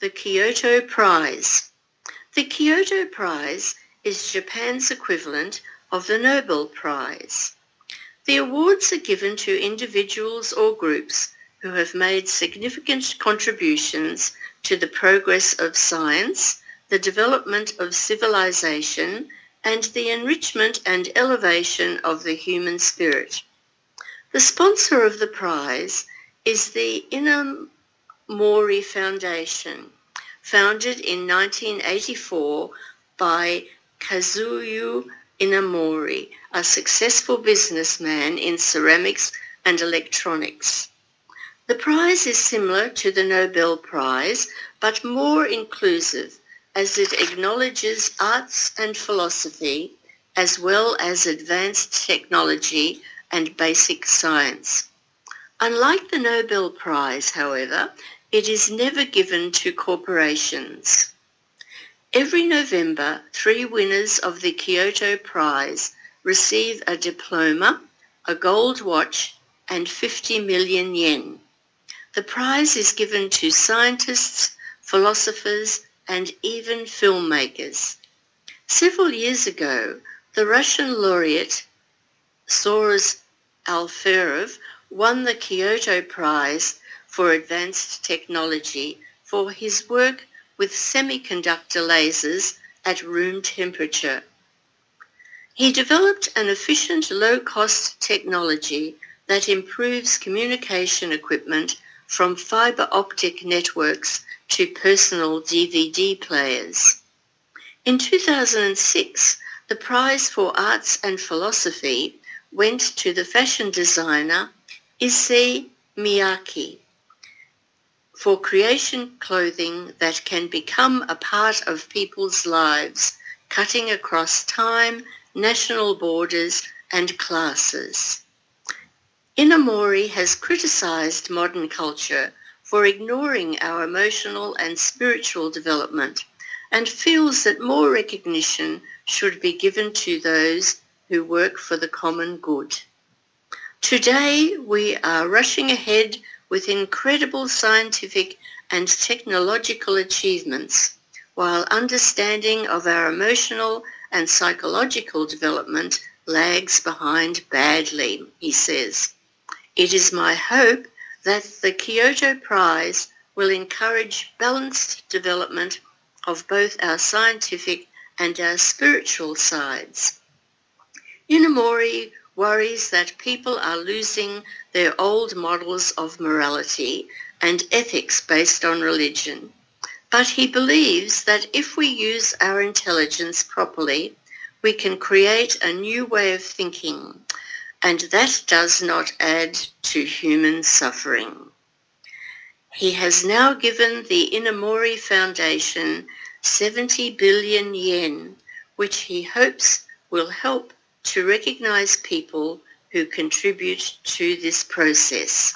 the Kyoto Prize. The Kyoto Prize is Japan's equivalent of the Nobel Prize. The awards are given to individuals or groups who have made significant contributions to the progress of science, the development of civilization, and the enrichment and elevation of the human spirit. The sponsor of the prize is the Inamori Foundation, founded in 1984 by Kazuo Inamori, a successful businessman in ceramics and electronics. The prize is similar to the Nobel Prize, but more inclusive as it acknowledges arts and philosophy as well as advanced technology and basic science. Unlike the Nobel Prize, however, it is never given to corporations. Every November, three winners of the Kyoto Prize receive a diploma, a gold watch, and 50 million yen. The prize is given to scientists, philosophers, and even filmmakers. Several years ago, the Russian laureate Zhores Alferov won the Kyoto Prize for Advanced Technology for his work with semiconductor lasers at room temperature. He developed an efficient low-cost technology that improves communication equipment from fiber optic networks to personal DVD players. In 2006, the prize for arts and philosophy went to the fashion designer Issey Miyake for creation clothing that can become a part of people's lives, cutting across time, national borders and classes. Inamori has criticized modern culture for ignoring our emotional and spiritual development and feels that more recognition should be given to those who work for the common good. Today we are rushing ahead with incredible scientific and technological achievements while understanding of our emotional and psychological development lags behind badly, he says. It is my hope that the Kyoto Prize will encourage balanced development of both our scientific and our spiritual sides. Inamori worries that people are losing their old models of morality and ethics based on religion. But he believes that if we use our intelligence properly, we can create a new way of thinking and that does not add to human suffering. He has now given the Inamori Foundation 70 billion yen, which he hopes will help to recognize people who contribute to this process.